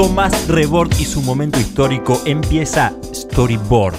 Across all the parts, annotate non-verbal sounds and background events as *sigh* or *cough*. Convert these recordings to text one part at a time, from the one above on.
Tomás Rebord y su momento histórico empieza Storyboard.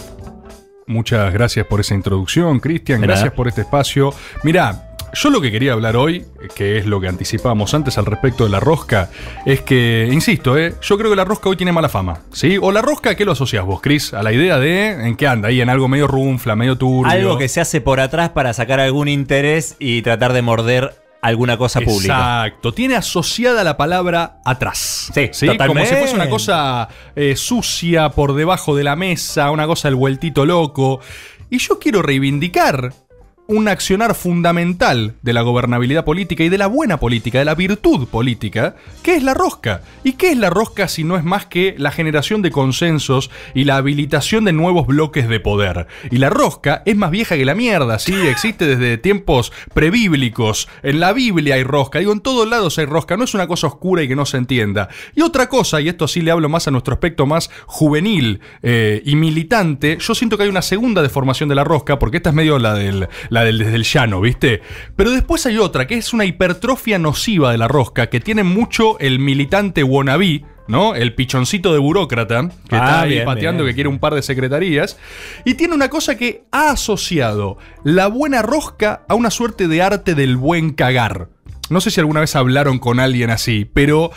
Muchas gracias por esa introducción, Cristian. Gracias por este espacio. Mirá, yo lo que quería hablar hoy, que es lo que anticipábamos antes al respecto de la rosca, es que, insisto, ¿eh? yo creo que la rosca hoy tiene mala fama. ¿Sí? O la rosca, ¿a qué lo asocias vos, Chris? A la idea de en qué anda, ahí en algo medio runfla, medio turbio. Algo que se hace por atrás para sacar algún interés y tratar de morder alguna cosa pública. Exacto, tiene asociada la palabra atrás. Sí, Como totalmente. si fuese una cosa eh, sucia por debajo de la mesa, una cosa del vueltito loco. Y yo quiero reivindicar un accionar fundamental de la gobernabilidad política y de la buena política, de la virtud política, que es la rosca. ¿Y qué es la rosca si no es más que la generación de consensos y la habilitación de nuevos bloques de poder? Y la rosca es más vieja que la mierda, ¿sí? *laughs* Existe desde tiempos prebíblicos. En la Biblia hay rosca, digo, en todos lados hay rosca, no es una cosa oscura y que no se entienda. Y otra cosa, y esto sí le hablo más a nuestro aspecto más juvenil eh, y militante, yo siento que hay una segunda deformación de la rosca, porque esta es medio la del, la del desde el llano, ¿viste? Pero después hay otra, que es una hipertrofia nociva de la rosca, que tiene mucho el militante wannabe, ¿no? El pichoncito de burócrata, que Ah, está ahí bien, pateando, bien. que quiere un par de secretarías. Y tiene una cosa que ha asociado la buena rosca a una suerte de arte del buen cagar. No sé si alguna vez hablaron con alguien así, pero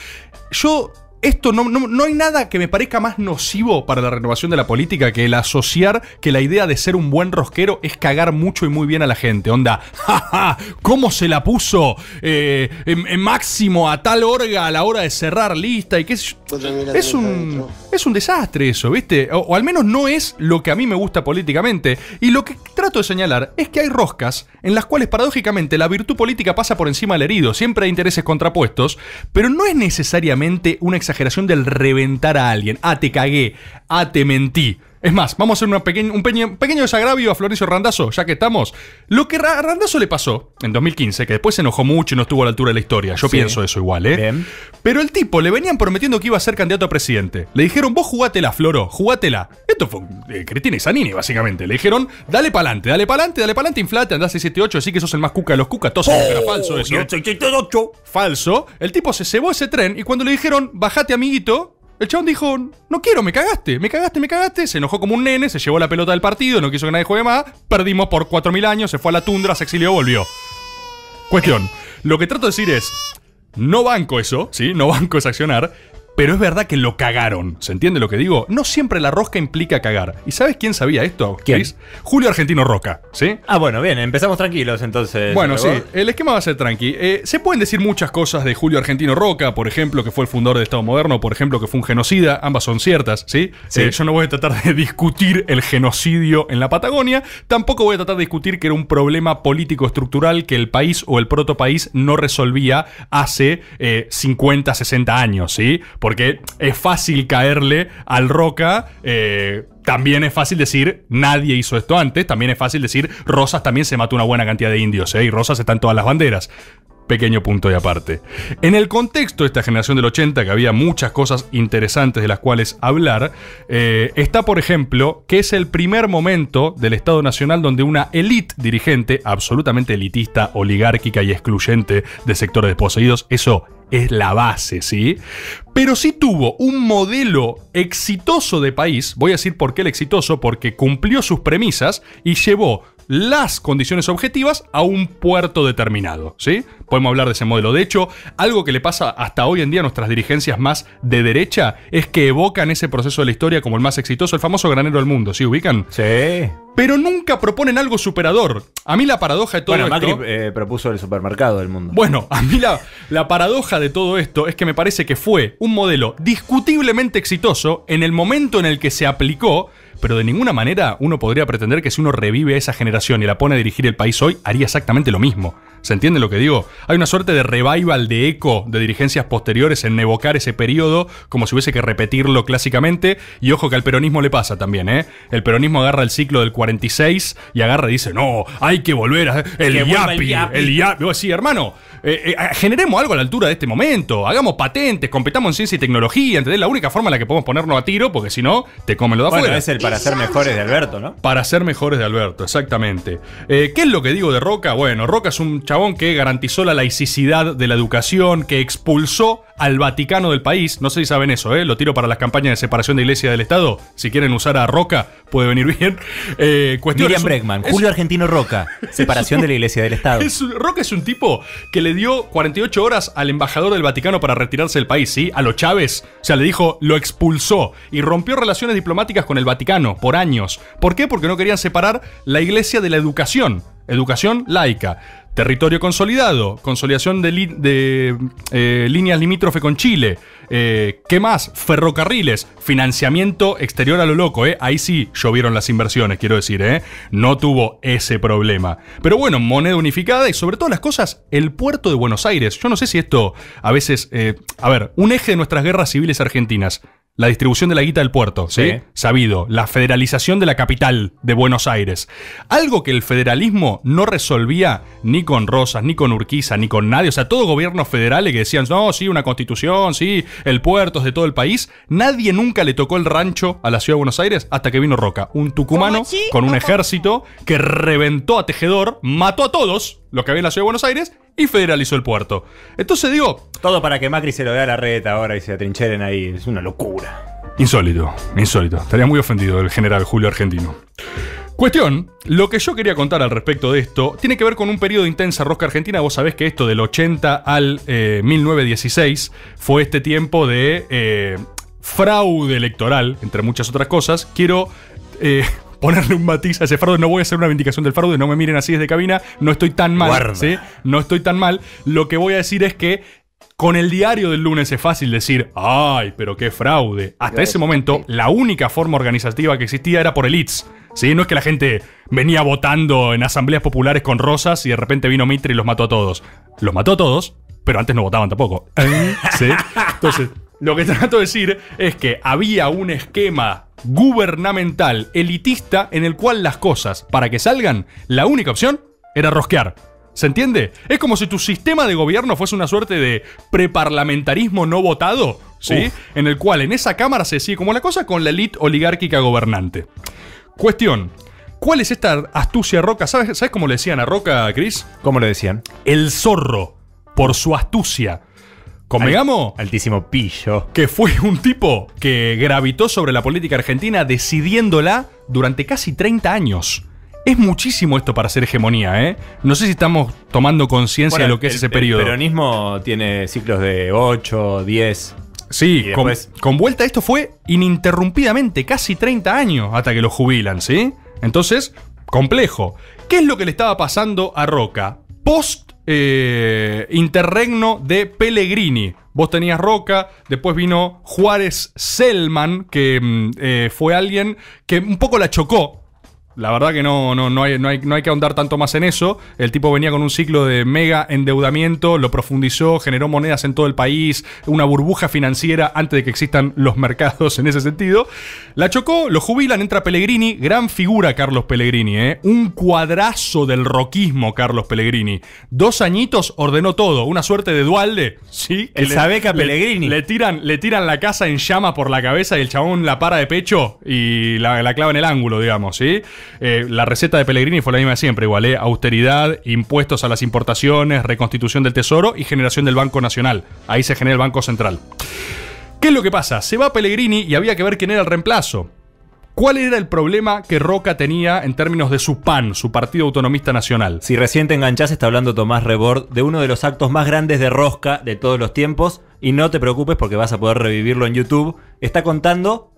yo. Esto no, no, no hay nada que me parezca más nocivo para la renovación de la política que el asociar que la idea de ser un buen rosquero es cagar mucho y muy bien a la gente. Onda, *laughs* jaja, ¿cómo se la puso eh, en, en máximo a tal orga a la hora de cerrar lista? y qué sé yo? Es un, es un desastre eso, ¿viste? O, o al menos no es lo que a mí me gusta políticamente. Y lo que trato de señalar es que hay roscas en las cuales paradójicamente la virtud política pasa por encima del herido. Siempre hay intereses contrapuestos, pero no es necesariamente una exageración del reventar a alguien. Ah, te cagué. Ah, te mentí. Es más, vamos a hacer una un pequeño, pequeño desagravio a Florencio Randazzo, ya que estamos. Lo que a Randazzo le pasó en 2015, que después se enojó mucho y no estuvo a la altura de la historia. Yo Sí. pienso eso igual, ¿eh? Bien. Pero el tipo le venían prometiendo que iba a ser candidato a presidente. Le dijeron, vos jugátela, Floro, jugátela. Esto fue eh, Cristina y Zanini, básicamente. Le dijeron, dale pa'lante, dale pa'lante, dale pa'lante, inflate, andás 678, así que sos el más cuca de los cucas. Todos que era falso eso. Falso. El tipo se cebó ese tren y cuando le dijeron, bajate, amiguito. El chabón dijo, no quiero, me cagaste, me cagaste, me cagaste. Se enojó como un nene, se llevó la pelota del partido, no quiso que nadie juegue más. Perdimos por 4.000 años, se fue a la tundra, se exilió, volvió. Cuestión, lo que trato de decir es, no banco eso, ¿sí? No banco ese accionar, pero es verdad que lo cagaron. ¿Se entiende lo que digo? No siempre la rosca implica cagar. ¿Y sabes quién sabía esto? ¿Quién? Chris? Julio Argentino Roca, ¿sí? Ah, bueno, bien, empezamos tranquilos entonces. Bueno, sí, el esquema va a ser tranqui. Eh, se pueden decir muchas cosas de Julio Argentino Roca, por ejemplo, que fue el fundador del Estado moderno, por ejemplo, que fue un genocida, ambas son ciertas, ¿sí? Sí. Eh, yo no voy a tratar de discutir el genocidio en la Patagonia, tampoco voy a tratar de discutir que era un problema político estructural que el país o el protopaís no resolvía hace eh, 50, 60 años, ¿sí? Porque es fácil caerle al Roca. eh, también es fácil decir, nadie hizo esto antes. También es fácil decir, Rosas también se mató una buena cantidad de indios, ¿eh? Y Rosas está en todas las banderas. Pequeño punto y aparte. En el contexto de esta generación del 80, que había muchas cosas interesantes de las cuales hablar, eh, está, por ejemplo, que es el primer momento del Estado Nacional donde una élite dirigente, absolutamente elitista, oligárquica y excluyente de sectores desposeídos, eso es la base, ¿sí? Pero sí tuvo un modelo exitoso de país, voy a decir por qué el exitoso, porque cumplió sus premisas y llevó las condiciones objetivas a un puerto determinado, ¿sí? Podemos hablar de ese modelo. De hecho, algo que le pasa hasta hoy en día a nuestras dirigencias más de derecha es que evocan ese proceso de la historia como el más exitoso, el famoso granero del mundo, ¿sí ubican? Sí. Pero nunca proponen algo superador. A mí la paradoja de todo Bueno, esto... Macri eh, propuso el supermercado del mundo. Bueno, a mí la, la paradoja de todo esto es que me parece que fue un modelo discutiblemente exitoso en el momento en el que se aplicó, pero de ninguna manera uno podría pretender que si uno revive a esa generación y la pone a dirigir el país hoy, haría exactamente lo mismo. ¿Se entiende lo que digo? Hay una suerte de revival de eco de dirigencias posteriores en evocar ese periodo como si hubiese que repetirlo clásicamente. Y ojo que al peronismo le pasa también, ¿eh? El peronismo agarra el ciclo del 46 y agarra y dice, no, hay que volver a... El Que el yapi, yapi". el yapi. Vos decís, hermano, eh, eh, generemos algo a la altura de este momento. Hagamos patentes, competamos en ciencia y tecnología. ¿Entendés? La única forma en la que podemos ponernos a tiro, porque si no, te comen lo de bueno, afuera. es el para ser mejores de Alberto, ¿no? Para ser mejores de Alberto, exactamente. Eh, ¿Qué es lo que digo de Roca? Bueno, Roca es un chabón que garantizó la laicidad de la educación, que expulsó al Vaticano del país. No sé si saben eso, ¿eh? Lo tiro para las campañas de separación de iglesia del Estado. Si quieren usar a Roca, puede venir bien. *laughs* Eh, cuestión, Miriam Bregman, Julio Argentino Roca, *laughs* separación de la Iglesia del Estado. es Roca es un tipo que le dio 48 horas al embajador del Vaticano para retirarse del país, ¿sí? A lo Chávez. O sea, le dijo, lo expulsó y rompió relaciones diplomáticas con el Vaticano por años. ¿Por qué? Porque no querían separar la iglesia de la educación. Educación laica. Territorio consolidado, consolidación de, eh, líneas limítrofe con Chile. Eh, ¿Qué más? Ferrocarriles, financiamiento exterior a lo loco, ¿eh? Ahí sí llovieron las inversiones, quiero decir, ¿eh? No tuvo ese problema. Pero bueno, moneda unificada y sobre todas las cosas, el puerto de Buenos Aires. Yo no sé si esto a veces. eh, a ver, un eje de nuestras guerras civiles argentinas. La distribución de la guita del puerto, ¿sí? Sí. Sabido. La federalización de la capital de Buenos Aires. Algo que el federalismo no resolvía ni con Rosas, ni con Urquiza, ni con nadie. O sea, todo gobiernos federales que decían, no, sí, una constitución, sí, el puerto es de todo el país. Nadie nunca le tocó el rancho a la ciudad de Buenos Aires hasta que vino Roca, un tucumano con un ejército que reventó a Tejedor, mató a todos los que había en la ciudad de Buenos Aires y federalizó el puerto. Entonces digo, Todo para que Macri se lo dé a la reta ahora y se atrincheren ahí. Es una locura. Insólito, insólito. Estaría muy ofendido el general Julio Argentino. Cuestión, lo que yo quería contar al respecto de esto tiene que ver con un periodo de intensa rosca argentina. Vos sabés que esto del 80 al eh, 1916 fue este tiempo de eh, fraude electoral, entre muchas otras cosas. Quiero eh, ponerle un matiz a ese fraude. No voy a hacer una vindicación del fraude, no me miren así desde cabina. No estoy tan mal, Guarda. ¿sí? No estoy tan mal. Lo que voy a decir es que con el diario del lunes es fácil decir, ay, pero qué fraude. Hasta ese momento, la única forma organizativa que existía era por elites. ¿Sí? No es que la gente venía votando en asambleas populares con rosas y de repente vino Mitre y los mató a todos. Los mató a todos, pero antes no votaban tampoco. *laughs* ¿Sí? Entonces, lo que trato de decir es que había un esquema gubernamental elitista en el cual las cosas, para que salgan, la única opción era rosquear. ¿Se entiende? Es como si tu sistema de gobierno fuese una suerte de preparlamentarismo no votado, ¿sí? En el cual en esa cámara se decide como la cosa con la elite oligárquica gobernante. Cuestión. ¿Cuál es esta astucia Roca? ¿Sabes, ¿Sabes cómo le decían a Roca, Chris? ¿Cómo lo decían? El zorro, por su astucia. Convengamos Altísimo pillo. que fue un tipo que gravitó sobre la política argentina decidiéndola durante casi 30 años. Es muchísimo esto para hacer hegemonía, ¿eh? No sé si estamos tomando conciencia de lo que es el- ese el periodo. peronismo tiene ciclos de 8, 10. Sí, con vuelta esto fue ininterrumpidamente, casi 30 años hasta que lo jubilan, ¿sí? Entonces, complejo. ¿Qué es lo que le estaba pasando a Roca? Post eh, interregno de Pellegrini. Vos tenías Roca, después vino Juárez Selman, que mm, eh, fue alguien que un poco la chocó la verdad que no, no, no, hay, no, hay, no hay que ahondar tanto más en eso. El tipo venía con un ciclo de mega endeudamiento, lo profundizó, generó monedas en todo el país, una burbuja financiera antes de que existan los mercados en ese sentido. La chocó, lo jubilan, entra Pellegrini, gran figura Carlos Pellegrini, ¿eh? un cuadrazo del roquismo Carlos Pellegrini. Dos añitos ordenó todo, una suerte de dualde, ¿sí? El Sabeca le- Pellegrini. Le tiran, le tiran la casa en llama por la cabeza y el chabón la para de pecho y la, la clava en el ángulo, digamos, ¿sí? Eh, la receta de Pellegrini fue la misma de siempre, igual, ¿eh? Austeridad, impuestos a las importaciones, reconstitución del tesoro y generación del Banco Nacional. Ahí se genera el Banco Central. ¿Qué es lo que pasa? Se va Pellegrini y había que ver quién era el reemplazo. ¿Cuál era el problema que Roca tenía en términos de su PAN, su Partido Autonomista Nacional? Si recién te enganchás, está hablando Tomás Rebord de uno de los actos más grandes de rosca de todos los tiempos. Y no te preocupes porque vas a poder revivirlo en YouTube. Está contando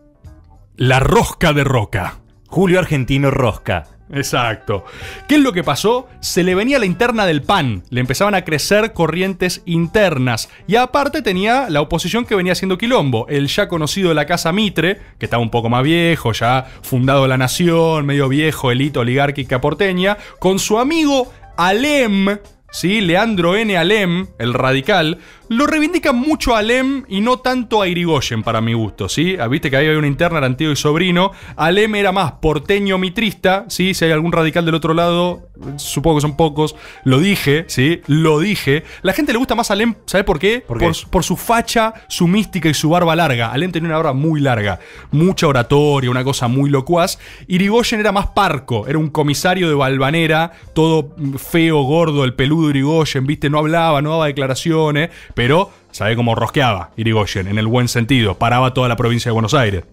La rosca de Roca. Julio Argentino Rosca. Exacto. ¿Qué es lo que pasó? Se le venía la interna del PAN, le empezaban a crecer corrientes internas y aparte tenía la oposición que venía haciendo quilombo, el ya conocido de la Casa Mitre, que estaba un poco más viejo, ya fundado la nación, medio viejo, elite oligárquica porteña, con su amigo Alem, ¿sí? Leandro N. Alem, el radical, lo reivindican mucho a Alem y no tanto a Irigoyen para mi gusto, ¿sí? Ah, Viste que ahí hay una interna, era tío y sobrino. Alem era más porteño mitrista, ¿sí? Si hay algún radical del otro lado, supongo que son pocos, lo dije, ¿sí? Lo dije. La gente le gusta más a Alem, ¿sabe por qué? ¿Por qué? por su facha, su mística y su barba larga. Alem tenía una barba muy larga, mucha oratoria, una cosa muy locuaz. Irigoyen era más parco, era un comisario de Balvanera, todo feo, gordo, el peludo boludo Irigoyen, viste, no hablaba, no daba declaraciones, pero sabe cómo rosqueaba Irigoyen, en el buen sentido, paraba toda la provincia de Buenos Aires.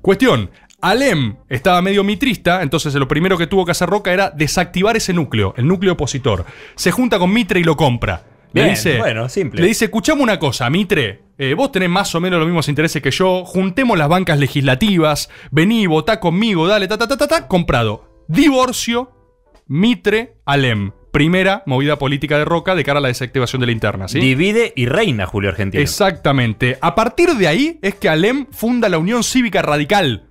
Cuestión, Alem estaba medio mitrista, entonces lo primero que tuvo que hacer Roca era desactivar ese núcleo, el núcleo opositor. Se junta con Mitre y lo compra. Le Bien, dice, bueno, simple. Le dice, escuchame una cosa, Mitre, eh, vos tenés más o menos los mismos intereses que yo, juntemos las bancas legislativas, vení, votá conmigo, dale, ta, ta, ta, ta, ta, comprado. Divorcio, Mitre, Alem. Primera movida política de Roca de cara a la desactivación de la interna, ¿sí? Divide y reina Julio Argentino. Exactamente. A partir de ahí es que Alem funda la Unión Cívica Radical.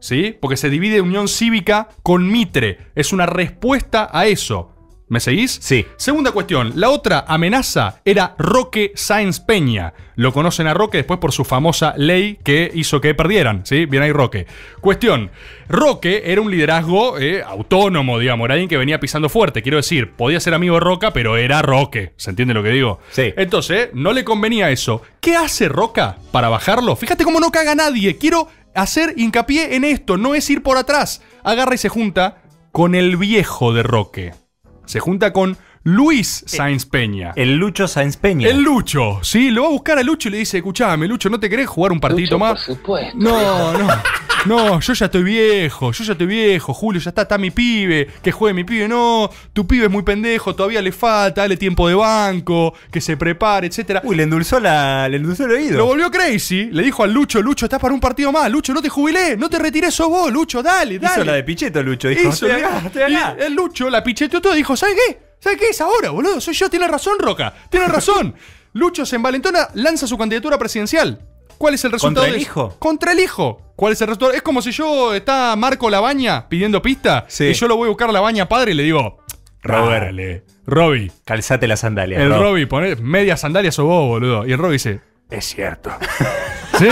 ¿Sí? Porque se divide Unión Cívica con Mitre. Es una respuesta a eso. ¿Me seguís? Sí. Segunda cuestión. La otra amenaza era Roque Sáenz Peña. Lo conocen a Roque después por su famosa ley que hizo que perdieran. ¿Sí? Bien ahí Roque. Cuestión. Roque era un liderazgo eh, autónomo, digamos. Era alguien que venía pisando fuerte. Quiero decir, podía ser amigo de Roca, pero era Roque. ¿Se entiende lo que digo? Sí. Entonces, no le convenía eso. ¿Qué hace Roca para bajarlo? Fíjate cómo no caga nadie. Quiero hacer hincapié en esto. No es ir por atrás. Agarra y se junta con el viejo de Roque. Se junta con Luis Sáenz Peña. El Lucho Sáenz Peña. El Lucho, sí, lo va a buscar a Lucho y le dice, escuchame, Lucho, ¿no te querés jugar un partidito Lucho, más? por supuesto. No, no. *laughs* No, yo ya estoy viejo, yo ya estoy viejo, Julio, ya está, está mi pibe, que juegue mi pibe, no, tu pibe es muy pendejo, todavía le falta, dale tiempo de banco, que se prepare, etcétera. Uy, le endulzó, la, le endulzó el oído. Lo volvió crazy, le dijo al Lucho, Lucho, estás para un partido más, Lucho, no te jubilé, no te retires sos vos, Lucho, dale, dale. Hizo la de Pichetto, Lucho. Dijo, Hizo, acá, acá. y el Lucho la picheteó todo y dijo, ¿sabes qué? ¿Sabes qué es ahora, boludo? Soy yo, tiene razón, Roca. Tiene *laughs* razón. Lucho se envalentona, lanza su candidatura presidencial. ¿Cuál es el resultado? ¿Contra el de hijo? Contra el hijo. ¿Cuál es el resultado? Es como si yo está Marco Labaña pidiendo pista Sí. y yo lo voy a buscar a Labaña padre y le digo, Robert. Dale, Robbie. Calzate las sandalias. El Rob. Robbie, poner media sandalia sos vos, boludo. Y el Robbie dice, es cierto. *laughs* ¿Sí?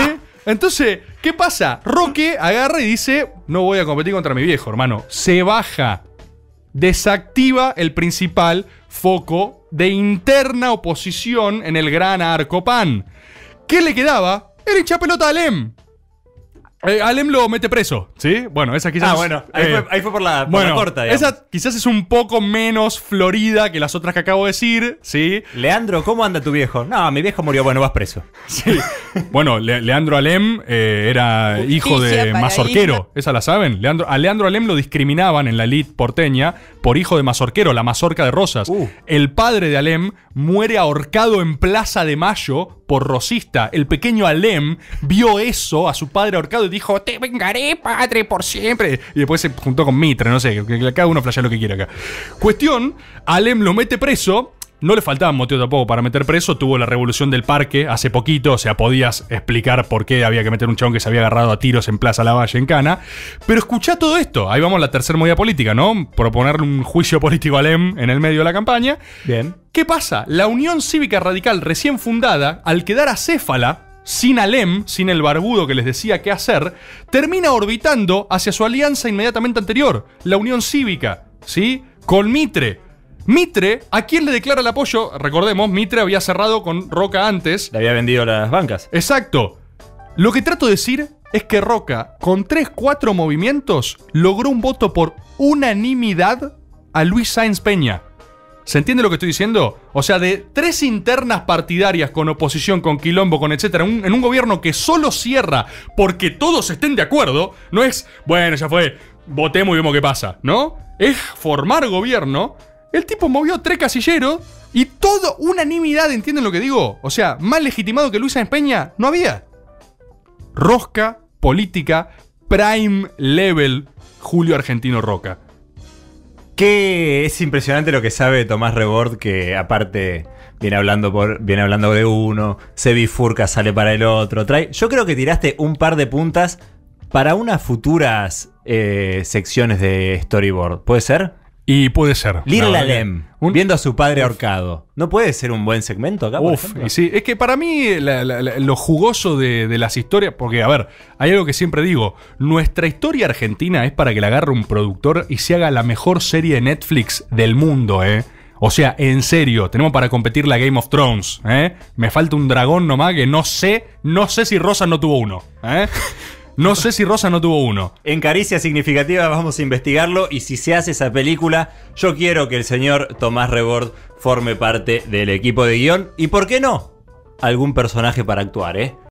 Entonces, ¿qué pasa? Roque agarra y dice, no voy a competir contra mi viejo, hermano. Se baja. Desactiva el principal foco de interna oposición en el gran arco pan. ¿Qué le quedaba? El hinchapelota Alem. Eh, Alem lo mete preso, ¿sí? Bueno, esa quizás. Ah, bueno, ahí, eh, fue, ahí fue por la, por bueno, la corta, digamos. esa quizás es un poco menos florida que las otras que acabo de decir, ¿sí? Leandro, ¿cómo anda tu viejo? No, mi viejo murió, bueno, vas preso. Sí. Bueno, Le- Leandro Alem eh, era Justicia hijo de mazorquero. ¿Esa la saben? Leandro, a Leandro Alem lo discriminaban en la elite porteña por hijo de mazorquero, la mazorca de Rosas. Uh. El padre de Alem muere ahorcado en Plaza de Mayo por rosista. El pequeño Alem vio eso a su padre ahorcado y dijo: Te vengaré, padre, por siempre. Y después se juntó con Mitre, no sé, que, cada uno flashea lo que quiera acá. Cuestión: Alem lo mete preso. No le faltaban motivos tampoco para meter preso. Tuvo la revolución del parque hace poquito. O sea, podías explicar por qué había que meter un chabón que se había agarrado a tiros en Plaza Lavalle, en Cana. Pero escuchá todo esto. Ahí vamos a la tercera movida política, ¿no? Proponerle un juicio político a Alem en el medio de la campaña. Bien. ¿Qué pasa? La Unión Cívica Radical recién fundada, al quedar acéfala, sin Alem, sin el barbudo que les decía qué hacer, termina orbitando hacia su alianza inmediatamente anterior, la Unión Cívica, ¿sí? Con Mitre. Mitre, ¿a quién le declara el apoyo? Recordemos, Mitre había cerrado con Roca antes. Le había vendido las bancas. Exacto. Lo que trato de decir es que Roca, con 3-4 movimientos, logró un voto por unanimidad a Luis Sáenz Peña. ¿Se entiende lo que estoy diciendo? O sea, de tres internas partidarias con oposición, con quilombo, con etcétera, en un, gobierno que solo cierra porque todos estén de acuerdo, no es, bueno, ya fue, votemos y vemos qué pasa, ¿no? Es formar gobierno. El tipo movió tres casilleros y todo unanimidad, ¿entienden lo que digo? O sea, más legitimado que Luis Sáenz Peña no había. Rosca, política, prime level, Julio Argentino Roca. Que es impresionante lo que sabe Tomás Rebord, que aparte viene hablando hablando de uno, se bifurca, sale para el otro. Trae, yo creo que tiraste un par de puntas para unas futuras eh, secciones de storyboard. ¿Puede ser? Y puede ser. Little La verdad que- Alem, un- viendo a su padre ahorcado. ¿No puede ser un buen segmento acá? por Uf, ejemplo? y sí, es que para mí la- la- la- lo jugoso de, de las historias, porque a ver, hay algo que siempre digo, nuestra historia argentina es para que la agarre un productor y se haga la mejor serie de Netflix del mundo, ¿eh? O sea, en serio, tenemos para competir la Game of Thrones, ¿eh? Me falta un dragón nomás que no sé, no sé si Rosa no tuvo uno, ¿eh? No sé si Rosa no tuvo uno. En Caricia Significativa vamos a investigarlo y si se hace esa película, yo quiero que el señor Tomás Rebord forme parte del equipo de guion y, ¿por qué no? Algún personaje para actuar, ¿eh?